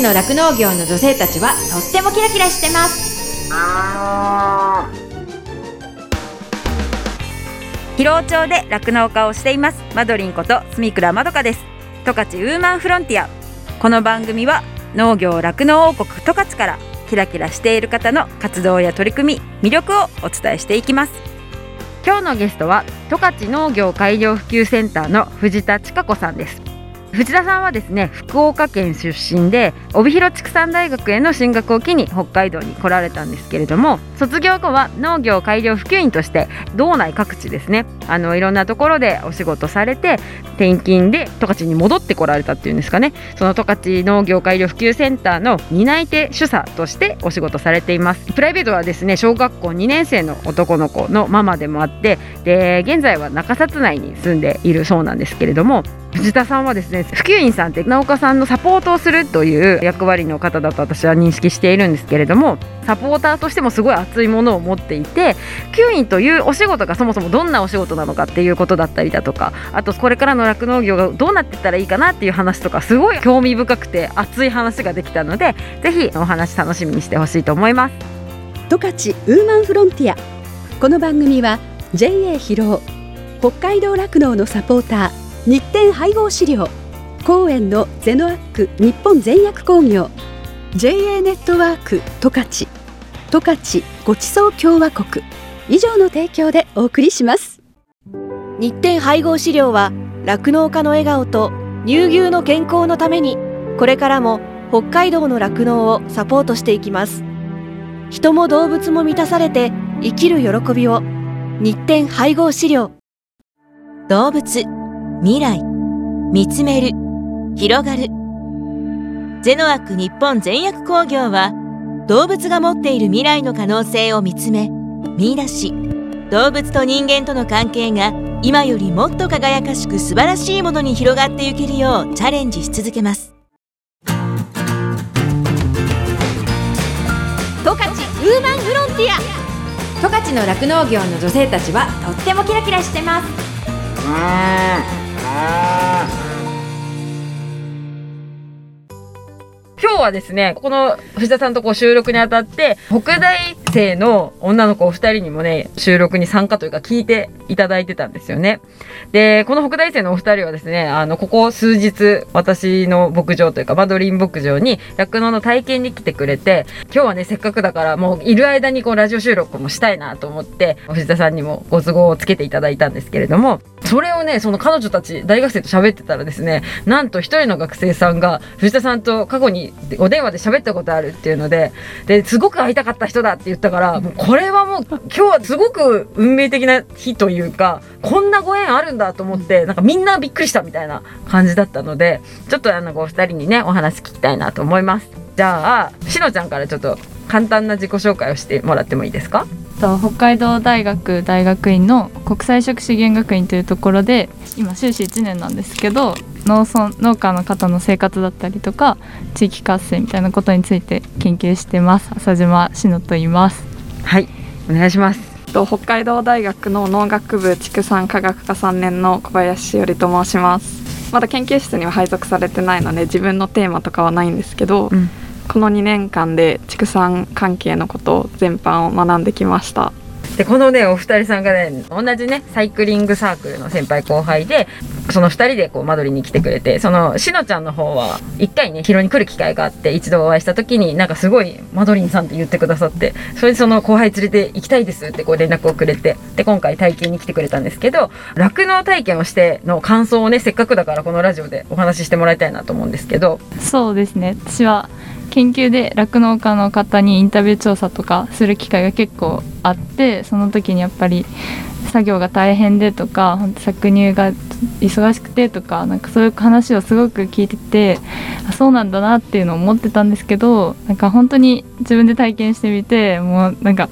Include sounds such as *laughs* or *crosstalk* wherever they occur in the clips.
ちの酪農業の女性たちはとってもキラキラしてます。広尾町で酪農家をしています。マドリンこと住倉まどかです。十勝ウーマンフロンティア。この番組は農業酪農王国十勝からキラキラしている方の活動や取り組み魅力をお伝えしていきます。今日のゲストは十勝農業改良普及センターの藤田千佳子さんです藤田さんはですね福岡県出身で帯広畜産大学への進学を機に北海道に来られたんですけれども卒業後は農業改良普及員として道内各地ですねあのいろんなところでお仕事されて転勤で十勝に戻ってこられたっていうんですかね。その十勝農業改良普及センターの担い手主査としてお仕事されています。プライベートはですね小学校2年生の男の子のママでもあってで現在は中札内に住んでいるそうなんですけれども藤田さんはですね普及員さんって直岡さんのサポートをするという役割の方だと私は認識しているんですけれどもサポーターとしてもすごい熱いものを持っていて普及員というお仕事がそもそもどんなお仕事なのかっていうことだったりだとかあとこれからの酪農業がどうなっていったらいいかなっていう話とかすごい興味深くて熱い話ができたのでぜひお話楽しみにしてほしいと思います。十勝ウーマンフロンティア。この番組は JA 広尾北海道酪農のサポーター。日展配合資料。公園のゼノアック日本全薬工業。JA ネットワーク十勝。十勝ごちそう共和国。以上の提供でお送りします。日展配合資料は酪農家の笑顔と乳牛の健康のためにこれからも北海道の酪農をサポートしていきます。人も動物も満たされて生きる喜びを。日展配合資料。動物未来。見つめる。広がる。ゼノアック日本全薬工業は動物が持っている未来の可能性を見つめ見出し。動物と人間との関係が今よりもっと輝かしく素晴らしいものに広がっていけるようチャレンジし続けます。十勝ウーマンフロンティア。十勝の酪農業の女性たちはとってもキラキラしてます今日はですねこの藤田さんとこう収録にあたって北大生の女の子お二人にもね収録に参加というか聞いていただいてたんですよね。でこの北大生のお二人はですねあのここ数日私の牧場というかマドリン牧場に酪農の体験に来てくれて今日はねせっかくだからもういる間にこうラジオ収録もしたいなと思って藤田さんにもご都合をつけていただいたんですけれどもそれをねその彼女たち大学生と喋ってたらですねなんと一人の学生さんが藤田さんと過去にお電話で喋ったことあるっていうのでですごく会いたかった人だって言ってたからもうこれはもう今日はすごく運命的な日というかこんなご縁あるんだと思ってなんかみんなびっくりしたみたいな感じだったのでちょっとあのお二人にねお話聞きたいなと思います。じゃあしのちゃんからちょっと簡単な自己紹介をしてもらってもいいですか？と北海道大学大学院の国際食資源学院というところで今修士1年なんですけど農村農家の方の生活だったりとか地域活性みたいなことについて研究してます。浅島志乃と言います。はいお願いします。と北海道大学の農学部畜産科学科3年の小林しおりと申します。まだ研究室には配属されてないので自分のテーマとかはないんですけど、うん。この2年間で畜産関係のこと全般を学んできました。でこのねお二人さんがね同じねサイクリングサークルの先輩後輩でその二人でこう間取りに来てくれてそのしのちゃんの方は一回ね広に来る機会があって一度お会いした時になんかすごいマドリンさんって言ってくださってそれでその後輩連れて行きたいですってこう連絡をくれてで今回体験に来てくれたんですけど酪農体験をしての感想をねせっかくだからこのラジオでお話ししてもらいたいなと思うんですけど。そうですね。私は研究で酪農家の方にインタビュー調査とかする機会が結構あってその時にやっぱり作業が大変でとか搾乳が忙しくてとかなんかそういう話をすごく聞いててあそうなんだなっていうのを思ってたんですけどなんか本当に自分で体験してみてもうなんか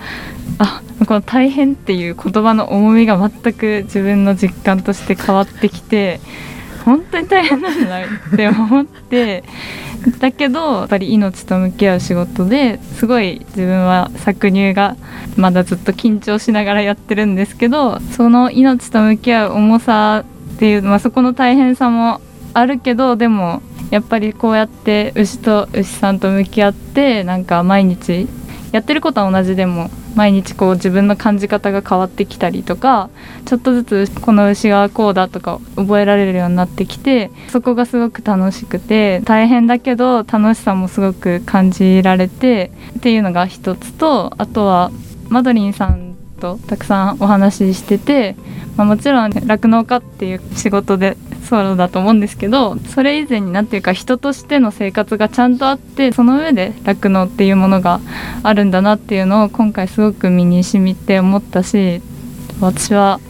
あこの大変っていう言葉の重みが全く自分の実感として変わってきて本当に大変なんだなって思ってだけどやっぱり命と向き合う仕事ですごい自分は搾乳がまだずっと緊張しながらやってるんですけどその命と向き合う重さっていう、まあ、そこの大変さもあるけどでもやっぱりこうやって牛と牛さんと向き合ってなんか毎日やってることは同じでも毎日こう自分の感じ方が変わってきたりとかちょっとずつこの牛がこうだとか覚えられるようになってきてそこがすごく楽しくて大変だけど楽しさもすごく感じられてっていうのが一つとあとはマドリンさんとたくさんお話ししてて、まあ、もちろん酪農家っていう仕事でそうだと思うんですけどそれ以前に何ていうか人としての生活がちゃんとあってその上で酪農っていうものがあるんだなっていうのを今回すごく身に染みて思ったし私は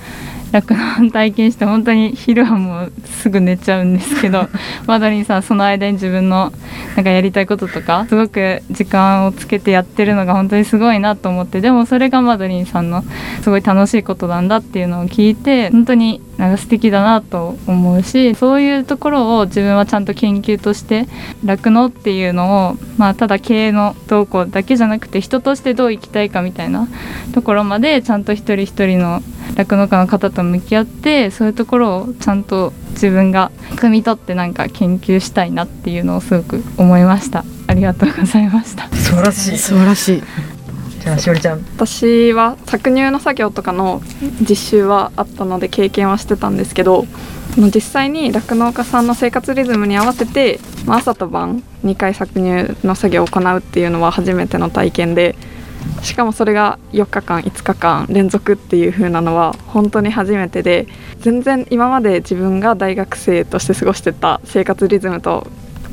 酪農体験して本当に昼はもうすぐ寝ちゃうんですけど *laughs* マドリンさんその間に自分のなんかやりたいこととかすごく時間をつけてやってるのが本当にすごいなと思ってでもそれがマドリンさんのすごい楽しいことなんだっていうのを聞いて本当になんか素敵だなと思うしそういうところを自分はちゃんと研究として酪農っていうのを、まあ、ただ経営の動向だけじゃなくて人としてどう生きたいかみたいなところまでちゃんと一人一人の酪農家の方と向き合ってそういうところをちゃんと自分が汲み取ってなんか研究したいなっていうのをすごく思いました。ありがとうございました。素晴らしい。素晴らしい。じゃあしおりちゃん。私は搾乳の作業とかの実習はあったので経験はしてたんですけど実際に酪農家さんの生活リズムに合わせて、まあ、朝と晩2回搾乳の作業を行うっていうのは初めての体験でしかもそれが4日間5日間連続っていう風なのは本当に初めてで全然今まで自分が大学生として過ごしてた生活リズムと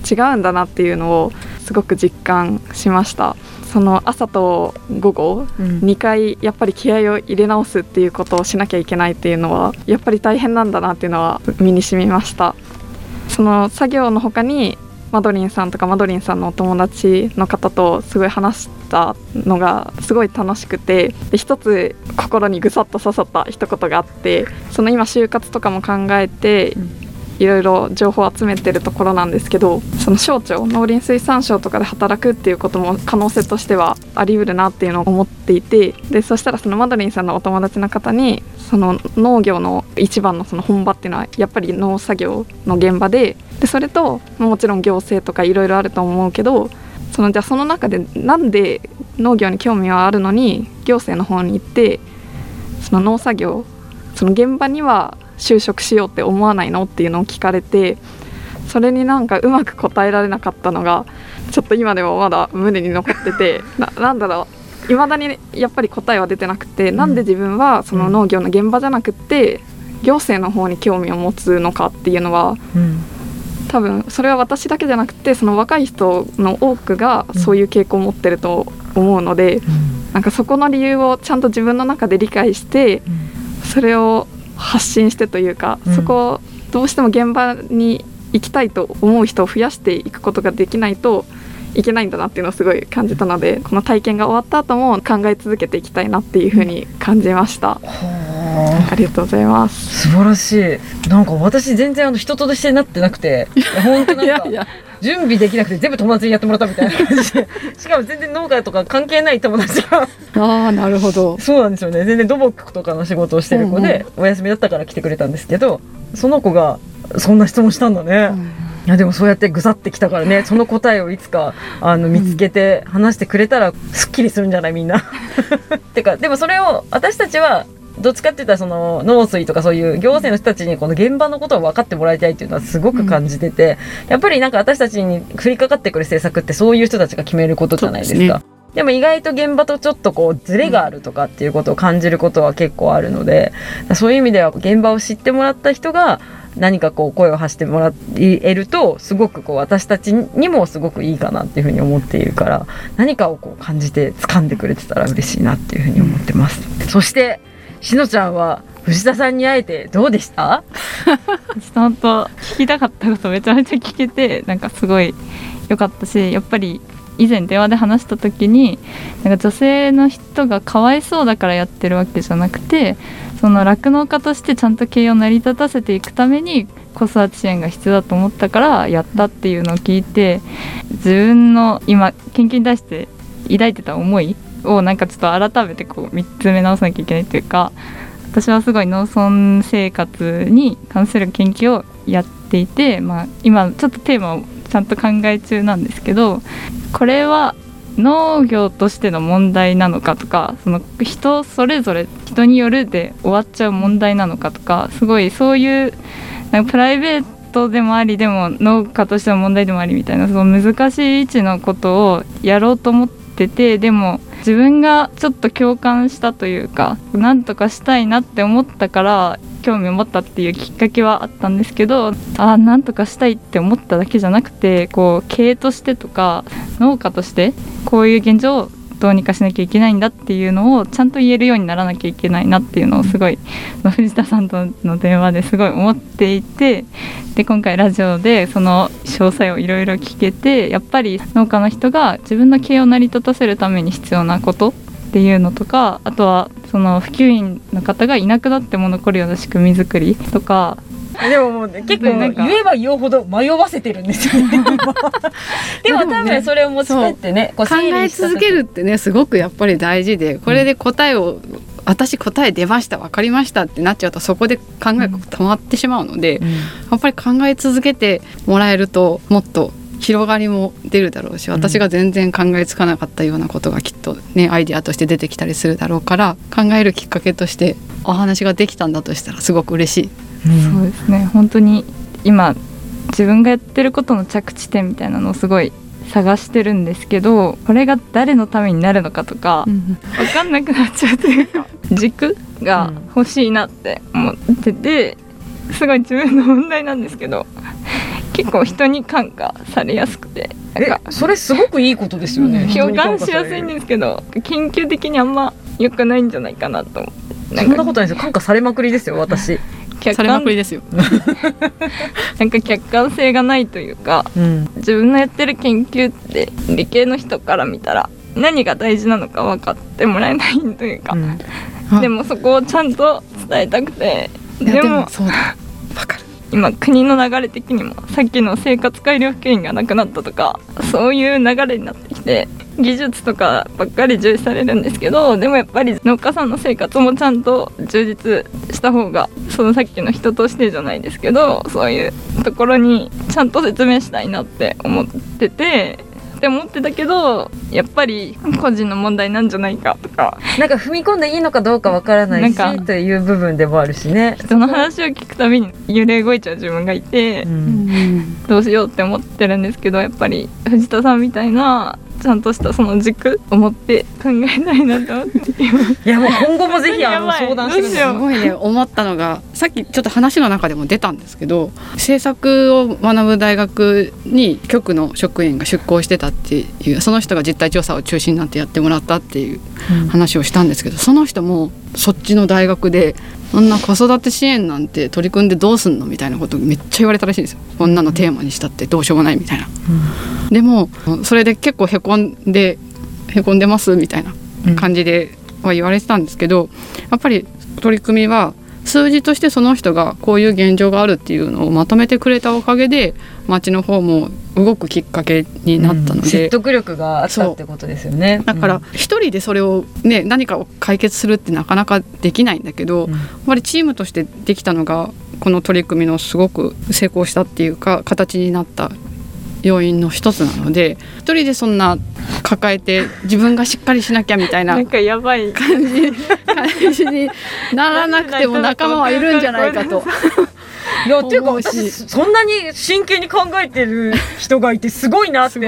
違うんだなっていうのをすごく実感しました。その朝と午後、2回やっぱり気合を入れ直すっていうことをしなきゃいけないっていうのはやっぱり大変なんだなっていうのは身に染みました。その作業の他にマドリンさんとかマドリンさんのお友達の方とすごい話したのがすごい楽しくてで一つ心にぐさっと刺さった一言があってその今就活とかも考えていろいろ情報を集めてるところなんですけどその省庁農林水産省とかで働くっていうことも可能性としてはあり得るなっていうのを思っていてでそしたらそのマドリンさんのお友達の方にその農業の一番のその本場っていうのはやっぱり農作業の現場ででそれともちろん行政とかいろいろあると思うけどそのじゃあその中でなんで農業に興味はあるのに行政の方に行ってその農作業その現場には就職しようって思わないのっていうのを聞かれてそれになんかうまく答えられなかったのがちょっと今でもまだ胸に残ってて *laughs* ななんだろう。いまだにやっぱり答えは出てなくて、なんで自分はその農業の現場じゃなくって行政の方に興味を持つのかっていうのはうん多分それは私だけじゃなくてその若い人の多くがそういう傾向を持ってると思うので、なんかそこの理由をちゃんと自分の中で理解して、それを発信してというか、うん。そこをどうしても現場に行きたいと思う人を増やしていくことができないといけないんだなっていうのをすごい感じたのでこの体験が終わった後も考え続けていきたいなっていうふうに感じました、はありがとうございまあす。素晴らしい。なんか私全然あの人としてなってなくて。本当なんかや準備できなくて全部友達にやってもらったみたいな。感じでしかも全然農家とか関係ない友達が。ああなるほど。そうなんですよね。全然土木とかの仕事をしてる子で、お休みだったから来てくれたんですけどその子がそんな質問したんだね、いやでもそうやってぐさってきたからね。その答えをいつかあの見つけて話してくれたらすっきりするんじゃないみんな。*laughs* てかでもそれを私たちはどっちかって言ったらその農水とかそういう行政の人たちにこの現場のことを分かってもらいたいっていうのはすごく感じてて、やっぱりなんか私たちに降りかかってくる政策ってそういう人たちが決めることじゃないですか。ですでも意外と現場とちょっとこうズレがあるとかっていうことを感じることは結構あるので、そういう意味では現場を知ってもらった人が何かこう声を発してもらえるとすごくこう私たちにもすごくいいかなっていうふうに思っているから何かをこう感じて掴んでくれてたら嬉しいなっていうふうに思ってます。そしてしのちゃんは藤田さんに会えてどうでした？ちゃんと聞きたかったことめちゃめちゃ聞けてなんかすごい良かったしやっぱり以前電話で話した時になんか女性の人がかわいそうだからやってるわけじゃなくてその酪農家としてちゃんと経営を成り立たせていくために子育て支援が必要だと思ったからやったっていうのを聞いて自分の今研究に対して抱いてた思いをなんかちょっと改めてこう見つめ直さなきゃいけないというか私はすごい農村生活に関する研究をやっていて、まあ、今ちょっとテーマをちゃんと考え中なんですけどこれは農業としての問題なのかとかその人それぞれ人によるで終わっちゃう問題なのかとかすごいそういうなんかプライベートでもありでも農家としての問題でもありみたいなその難しい位置のことをやろうと思っててでも自分がちょっと共感したというかなんとかしたいなって思ったから興味を持ったっていうきっかけはあったんですけどあなんとかしたいって思っただけじゃなくてこう経営としてとか農家としてこういう現状をどうにかしなきゃいけないんだっていうのをちゃんと言えるようにならなきゃいけないなっていうのをすごい藤田さんとの電話ですごい思っていてで今回ラジオでその詳細をいろいろ聞けてやっぱり農家の人が自分の経営を成り立たせるために必要なことっていうのとかあとはその普及員の方がいなくなっても残るような仕組み作りとか *laughs* でももう、ね、結構言えば言うほど迷わせてるんですよね。*laughs* でも多分それを持ち帰ってね考え続けるってねすごくやっぱり大事でこれで答えを、うん、私答え出ました分かりましたってなっちゃうとそこで考えが止まってしまうので、うん、やっぱり考え続けてもらえるともっと広がりも出るだろうし私が全然考えつかなかったようなことがきっとねアイデアとして出てきたりするだろうから考えるきっかけとしてお話ができたんだとしたらすごく嬉しい。うん、そうですね。本当に今自分がやってることの着地点みたいなのをすごい探してるんですけどこれが誰のためになるのかとか、うん、分かんなくなっちゃうというか軸が欲しいなって思っててすごい自分の問題なんですけど結構人に感化されやすくてえそれすごくいいことですよね、共感しやすいんですけど研究的にあんま良くないんじゃないかなとそんなことないですよ。感化されまくりですよ私されまくりですよ。*laughs* なんか客観性がないというか、うん、自分のやってる研究って理系の人から見たら何が大事なのか分かってもらえないというか、うん、でもそこをちゃんと伝えたくてでもそうだ今国の流れ的にもさっきの生活改良保険がなくなったとかそういう流れになってきて技術とかばっかり重視されるんですけどでもやっぱり農家さんの生活もちゃんと充実した方がそのさっきの人としてじゃないですけどそういうところにちゃんと説明したいなって思っててって思ってたけどやっぱり個人の問題なんじゃないかとか。なんか踏み込んでいいのかどうかわからないしという部分でもあるしね。人の話を聞くたびに揺れ動いちゃう自分がいて、うん、どうしようって思ってるんですけどやっぱり藤田さんみたいなちゃんとしたその軸を持って考えたいなと思っていやもう今後もぜひあの相談してください。すごいね思ったのがさっきちょっと話の中でも出たんですけど政策を学ぶ大学に局の職員が出向してたっていうその人が実態調査を中心になってやってもらったっていう話をしたんですけど、うん、その人もそっちの大学でそんな子育て支援なんて取り組んでどうすんの？みたいなことめっちゃ言われたらしいんですよこんなのテーマにしたってどうしようもないみたいな、うん、でもそれで結構へこんでへこんでますみたいな感じでは言われてたんですけどやっぱり取り組みは数字としてその人がこういう現状があるっていうのをまとめてくれたおかげで町の方も動くきっかけになったので、うん、説得力があったってことですよね。だから一人でそれをね何かを解決するってなかなかできないんだけど、うん、やっぱりチームとしてできたのがこの取り組みのすごく成功したっていうか形になった要因の一つなので一人でそんな抱えて自分がしっかりしなきゃみたいななんかやばい感じ感じにならなくても仲間はいるんじゃないかと。*laughs* いやっていうか私そんなに真剣に考えてる人がいてすごいなって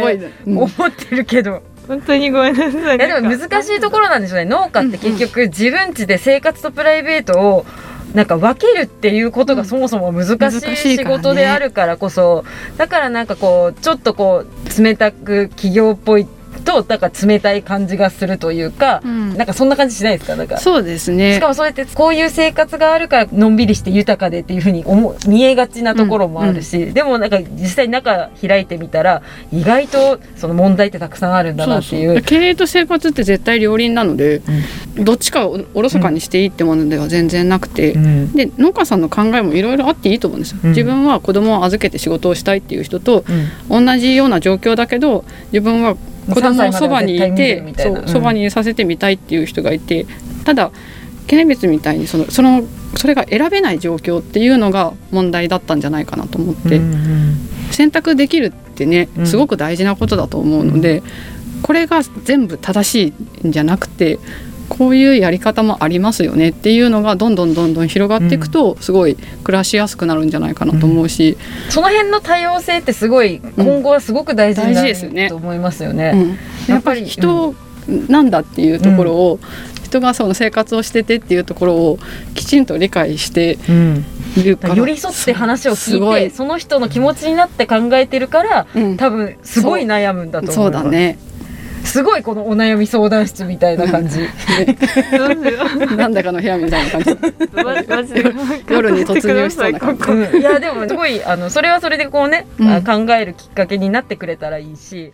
思ってるけど。本当にごめんなさい。いやでも難しいところなんでしょうね。農家って結局自分家で生活とプライベートをなんか分けるっていうことがそもそも難しい仕事であるからこそ、だからなんかこうちょっとこう冷たく企業っぽいとなんか冷たい感じがするというか、うん、なんかそんな感じしないですか？なんか。そうですね。しかもそうやってこういう生活があるからのんびりして豊かでっていうふうに思見えがちなところもあるし、うんうん、でもなんか実際中開いてみたら意外とその問題ってたくさんあるんだなっていう。経営と生活って絶対両輪なので、うん、どっちかをおろそかにしていいってものでは全然なくて、で農家さんの考えもいろいろあっていいと思うんですよ、自分は子供を預けて仕事をしたいっていう人と、同じような状況だけど自分は子供をそばにいてそうそばにいさせてみたいっていう人がいてただケネベツみたいにそのそのそれが選べない状況っていうのが問題だったんじゃないかなと思って、うんうん、選択できるってねうん。すごく大事なことだと思うので、これが全部正しいんじゃなくてこういうやり方もありますよねっていうのがどんどんどんどん広がっていくと、すごい暮らしやすくなるんじゃないかなと思うし、その辺の多様性ってすごい今後はすごく大事にな大事ですよね。ると思いますよね。うん。やっぱり人なんだっていうところを、人がその生活をしててっていうところをきちんと理解してるから寄り添って話を聞いい。てその人の気持ちになって考えてるから、うん。多分すごい悩むんだと思そういます。だねすごいこのお悩み相談室みたいな感じ、*laughs* なんだかの部屋みたいな感じ。マジで夜に突入しそうな感じ。うん。いやでもすごいあのそれはそれでこうね、うん。あ考えるきっかけになってくれたらいいし。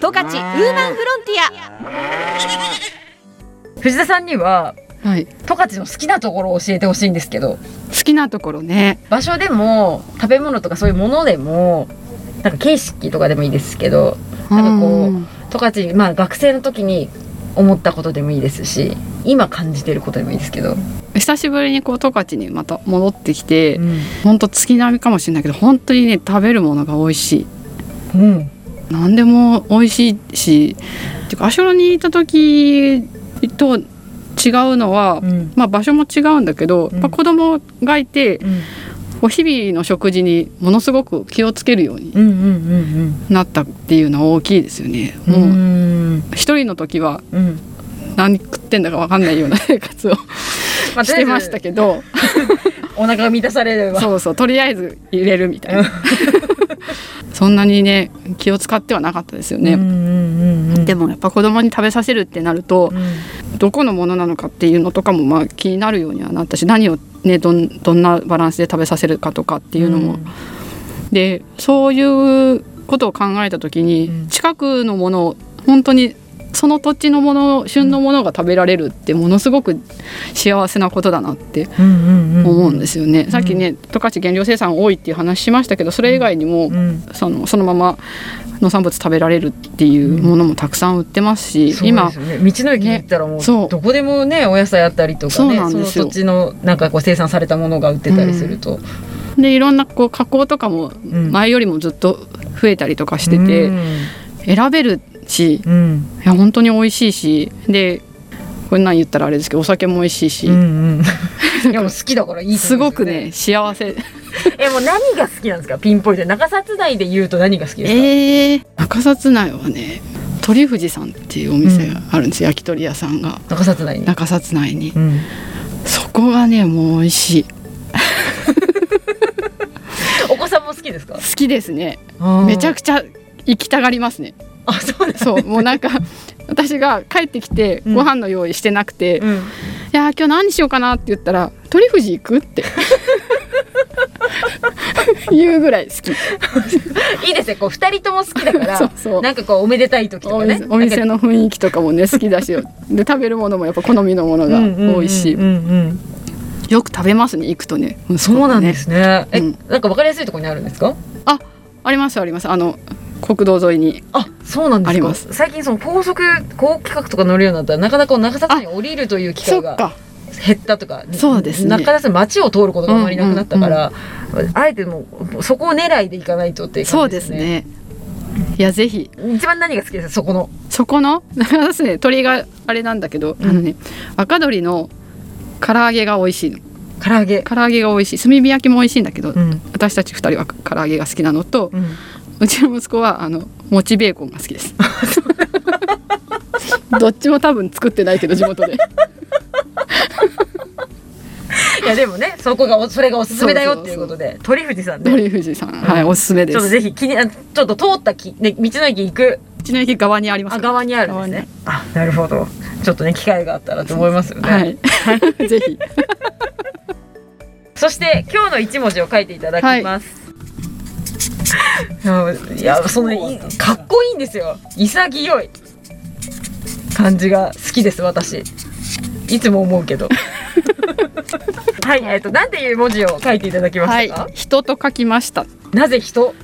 十勝ウーマンフロンティア。藤田さんにははい。十勝の好きなところを教えてほしいんですけど。好きなところね。場所でも食べ物とかそういうものでもなんか景色とかでもいいですけどなんかこううん十勝まあ学生の時に思ったことでもいいですし今感じてることでもいいですけど、久しぶりにこう十勝にまた戻ってきて、本当月並みかもしれないけど本当にね食べるものが美味しい。うん。何でも美味しいしてか足寄にいた時と違うのは、うん。まあ場所も違うんだけど、うん。やっぱ子供がいてうんこう日々の食事にものすごく気をつけるようになったっていうのは大きいですよね。もうん。一人の時はうん。何食ってんだか分かんないような生活をまあしてましたけど。*laughs* お腹が満たされれば。そうそうとりあえず入れるみたいなそんなにね気を使ってはなかったですよね。うんうんうんうんでもやっぱ子供に食べさせるってなると、どこのものなのかっていうのとかもまあ気になるようにはなったし何をねどんどんなバランスで食べさせるかとかっていうのも、でそういうことを考えた時に、うん。近くのものを本当にその土地のもの旬のものが食べられるってものすごく幸せなことだなってうんうんうん思うんですよね。さっきね十勝原料生産多いっていう話しましたけどそれ以外にも、うん。そのそのまま農産物食べられるっていうものもたくさん売ってますし、そう今ね、道の駅に行ったらもうそう。どこでもねお野菜あったりとかそうねなんですよ。の土地のなんかこう生産されたものが売ってたりすると、でいろんなこう加工とかもん。前よりもずっと増えたりとかしてて、うん。選べるしうん。いや本当に美味しいしでこんなん言ったらあれですけどお酒も美味しいし、うんうん、*laughs* いやもう好きだからいいとすごくね幸せ。えもう何が好きなんですか？ピンポイントで中札内で言うと何が好きですか、えー、中札内はね鳥藤さんっていうお店があるんですよ、焼き鳥屋さんが。中札内に、中札内に。うん、そこがねもう美味しい。*laughs* お子さんも好きですか？好きですね。めちゃくくちゃ行きたがりますねあそうですそうもうなんか私が帰ってきてうん。ご飯の用意してなくて、いうん。やー今日何しようかなって言ったら鳥藤行くって。*laughs* 言うぐらい好き。いいですね。こう二人とも好きだから *laughs* そうそう。なんかこうおめでたい時とおかね店お店の雰囲気とかもね好きだしで食べるものもやっぱ好みのものが多いし、よく食べますね行くとねうんそうなんですねえ、うんなん。かわかりやすいところにあるんですかあありますありますあの国道沿いにあそうなんですか？最近その高速高規格とか乗るようになったらなかなかこう中札に降りるという機会が減ったとかそうですね。中札街を通ることがあまりなくなったから、あえてもうそこを狙いで行かないとっていうそう感じですすでねね。いやぜひ。一番何が好きですか？そこの。そこの？*laughs* 中ですね鳥があれなんだけど、あのね赤鳥の唐揚げが美味しいの。唐揚げ。唐揚げが美味しい。炭火焼きも美味しいんだけど、うん。私たち二人は唐揚げが好きなのと、うんうちの息子はあのもちベーコンが好きです。*laughs* どっちも多分作ってないけど地元で。いやでもねそこがおそれがおすすめだよっていうことで鳥藤さんね。鳥藤さん、はいおすすめでちょっとすぜひ気にあちょっと通ったき、ね、道の駅行く？道の駅側にあります。あ側にあるんですね。あなるほど。ちょっとね機会があったらと思いますよね、はい。*laughs* ぜひ。*laughs* そして今日の一文字を書いていただきます、い、や *laughs* そのいかっこいいんですよ。潔い。感じが好きです私。いつも思うけど。*laughs* はいえっ、となんていう文字を書いていただきまはいしたか、人と書きました。なぜ人？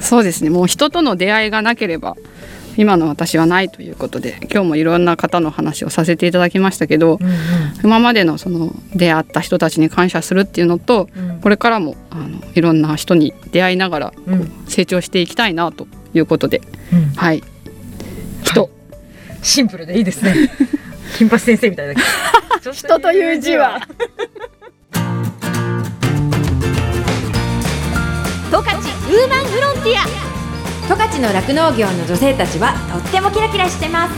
そうですね。もう人との出会いがなければ今の私はないということで今日もいろんな方の話をさせていただきましたけど、今までのその出会った人たちに感謝するっていうのと、うん。これからもあのいろんな人に出会いながら成長していきたいなということで、うん。はい。人、シンプルでいいですね。*laughs* 金八先生みたいだけど。*laughs* 人という字は。十勝ウーマンフロンティア十勝の酪農業の女性たちはとってもキラキラしてます。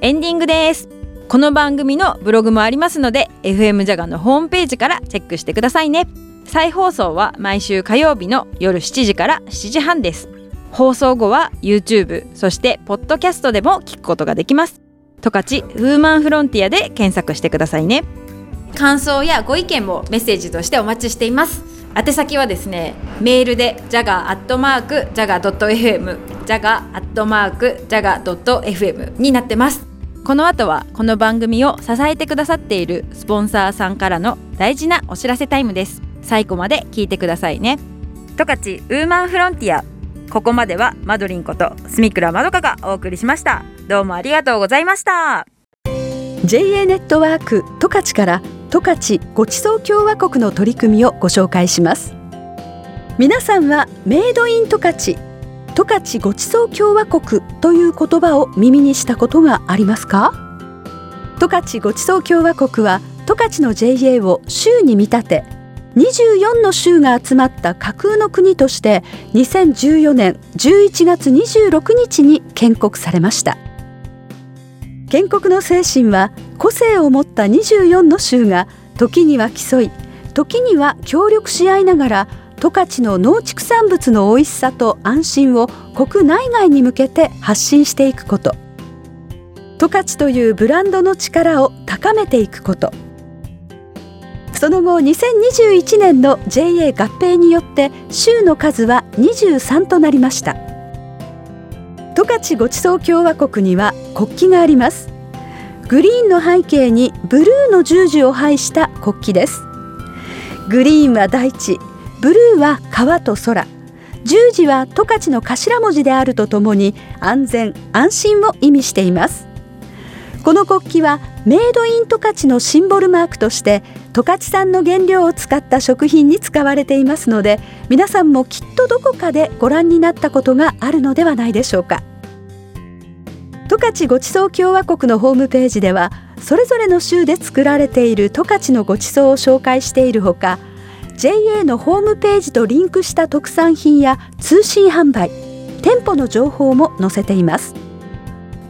エンディングです。この番組のブログもありますので FM ジャガのホームページからチェックしてくださいね。再放送は毎週火曜日の夜7時から7時半です。放送後は YouTube そしてポッドキャストでも聞くことができます。十勝ウーマンフロンティアで検索してくださいね。感想やご意見もメッセージとしてお待ちしています。宛先はですねメールで jaga.jaga.fm jaga.jaga.fm になってます。この後はこの番組を支えてくださっているスポンサーさんからの大事なお知らせタイムです。最後まで聞いてくださいね。十勝ウーマンフロンティアここまではマドリンこと住倉まどかがお送りしました。どうもありがとうございました。JA ネットワーク十勝から十勝ごちそう共和国の取り組みをご紹介します。皆さんはメイドイン十勝十勝ごちそう共和国という言葉を耳にしたことがありますか？十勝ごちそう共和国は十勝の JA を州に見立て24の州が集まった架空の国として2014年11月26日に建国されました。建国の精神は個性を持った24の州が時には競い時には協力し合いながら十勝の農畜産物の美味しさと安心を国内外に向けて発信していくこと。十勝というブランドの力を高めていくこと。その後2021年の JA 合併によって州の数は23となりました。十勝ごちそう共和国には国旗があります。グリーンの背景にブルーの十字を配した国旗です。グリーンは大地ブルーは川と空。十字は十勝の頭文字であるとともに安全安心を意味しています。この国旗はメイドイン十勝のシンボルマークとして十勝産の原料を使った食品に使われていますので皆さんもきっとどこかでご覧になったことがあるのではないでしょうか。十勝ごちそう共和国のホームページではそれぞれの州で作られている十勝のごちそうを紹介しているほか JA のホームページとリンクした特産品や通信販売店舗の情報も載せています。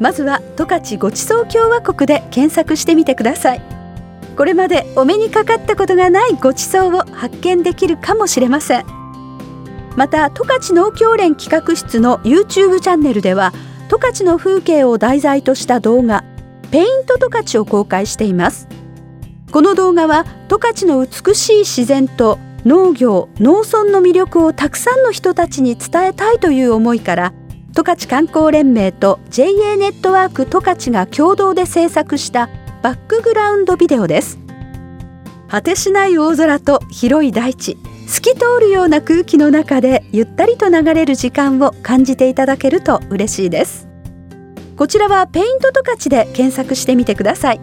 まずは十勝ごちそう共和国で検索してみてください。これまでお目にかかったことがないごちそうを発見できるかもしれません。また十勝農協連企画室の YouTube チャンネルでは十勝の風景を題材とした動画ペイント十勝を公開しています。この動画は十勝の美しい自然と農業農村の魅力をたくさんの人たちに伝えたいという思いから十勝観光連盟と JA ネットワーク十勝が共同で制作したバックグラウンドビデオです。果てしない大空と広い大地。透き通るような空気の中でゆったりと流れる時間を感じていただけると嬉しいです。こちらはペイント十勝で検索してみてください。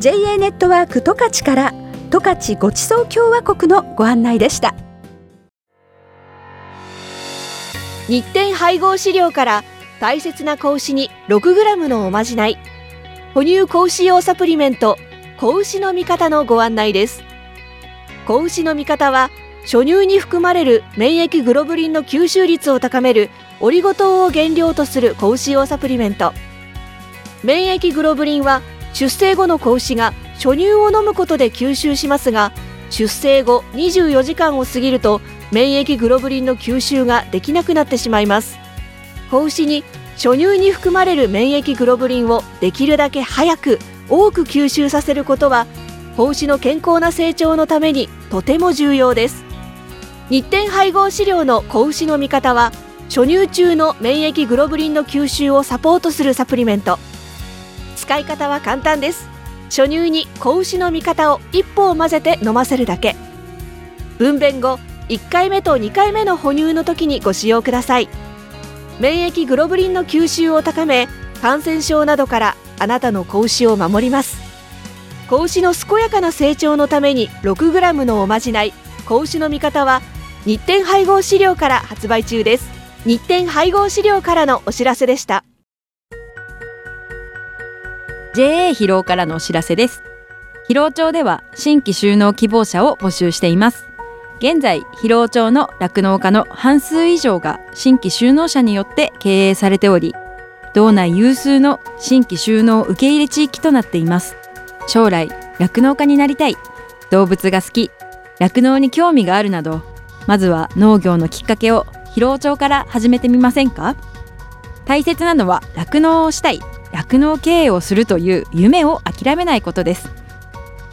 JA ネットワーク十勝から十勝ごちそう共和国のご案内でした。日展配合飼料から大切な子牛に 6g のおまじない。哺乳子牛用サプリメント子牛の味方のご案内です。子牛の味方は初乳に含まれる免疫グロブリンの吸収率を高めるオリゴ糖を原料とする子牛用サプリメント。免疫グロブリンは出生後の子牛が初乳を飲むことで吸収しますが出生後24時間を過ぎると免疫グロブリンの吸収ができなくなってしまいます。子牛に初乳に含まれる免疫グロブリンをできるだけ早く多く吸収させることは子牛の健康な成長のためにとても重要です。日展配合飼料の子牛の味方は初乳中の免疫グロブリンの吸収をサポートするサプリメント。使い方は簡単です。初乳に子牛の味方を一歩を混ぜて飲ませるだけ。分娩後1回目と2回目の哺乳の時にご使用ください。免疫グロブリンの吸収を高め感染症などからあなたの子牛を守ります。子牛の健やかな成長のために 6g のおまじない。子牛の味方は日展配合飼料から発売中です。日展配合飼料からのお知らせでした。JA 疲労からのお知らせです。疲労町では新規就農希望者を募集しています。現在疲労町の酪農家の半数以上が新規就農者によって経営されており道内有数の新規就農受け入れ地域となっています。将来酪農家になりたい。動物が好き。酪農に興味があるなどまずは農業のきっかけを疲労町から始めてみませんか？大切なのは酪農をしたい。酪農経営をするという夢を諦めないことです。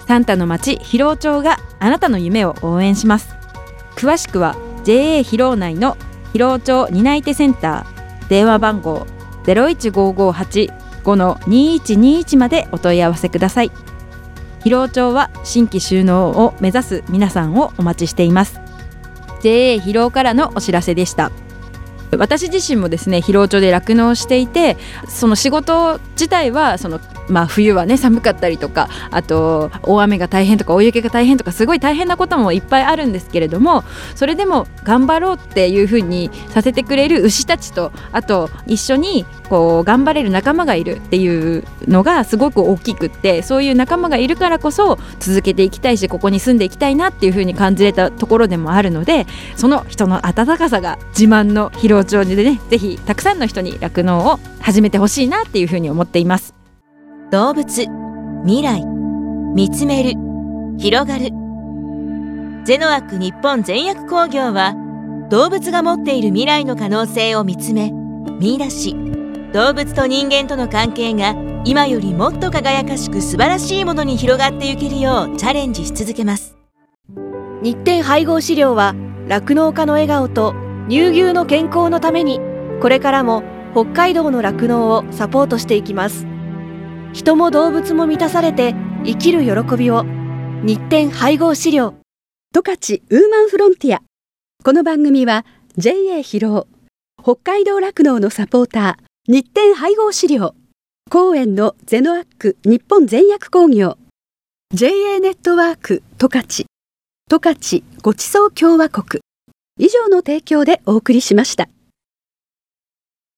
サンタの町広尾町があなたの夢を応援します。詳しくは JA 広尾内の広尾町担い手センター。電話番号0 1 5 5 8 015585-2121までお問い合わせください。広尾町は新規就農を目指す皆さんをお待ちしています。JA 広尾からのお知らせでした。私自身もですね疲労町で酪農していてその仕事自体はそのまあ、冬はね寒かったりとかあと大雨が大変とか大雪が大変とかすごい大変なこともいっぱいあるんですけれどもそれでも頑張ろうっていうふうにさせてくれる牛たちとあと一緒にこう頑張れる仲間がいるっていうのがすごく大きくってそういう仲間がいるからこそ続けていきたいしここに住んでいきたいなっていうふうに感じれたところでもあるのでその人の温かさが自慢の疲労町でねぜひたくさんの人に酪農を始めてほしいなっていうふうに思っています。動物未来見つめる広がる。ゼノアック日本全薬工業は動物が持っている未来の可能性を見つめ見出し。動物と人間との関係が今よりもっと輝かしく素晴らしいものに広がっていけるようチャレンジし続けます。日展配合飼料は酪農家の笑顔と乳牛の健康のためにこれからも北海道の酪農をサポートしていきます。人も動物も満たされて生きる喜びを日展配合資料。十勝ウーマンフロンティア。この番組は JA 広労北海道酪農のサポーター日展配合資料。公園のゼノアック日本全薬工業。JA ネットワーク十勝。十勝ごちそう共和国。以上の提供でお送りしました。